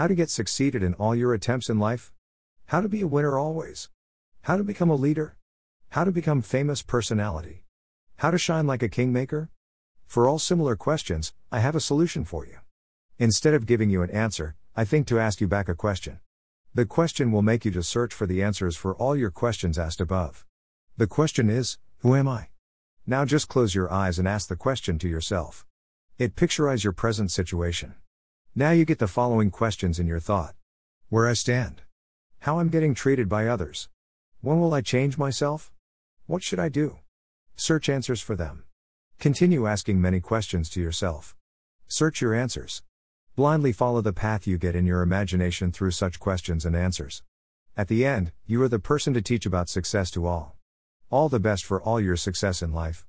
How to get succeeded in all your attempts in life? How to be a winner always? How to become a leader? How to become famous personality? How to shine like a kingmaker? For all similar questions, I have a solution for you. Instead of giving you an answer, I think to ask you back a question. The question will make you to search for the answers for all your questions asked above. The question is, Who am I? Now just close your eyes and ask the question to yourself. It picturize your present situation. Now you get the following questions in your thought. Where I stand. How I'm getting treated by others. When will I change myself? What should I do? Search answers for them. Continue asking many questions to yourself. Search your answers. Blindly follow the path you get in your imagination through such questions and answers. At the end, you are the person to teach about success to all. All the best for all your success in life.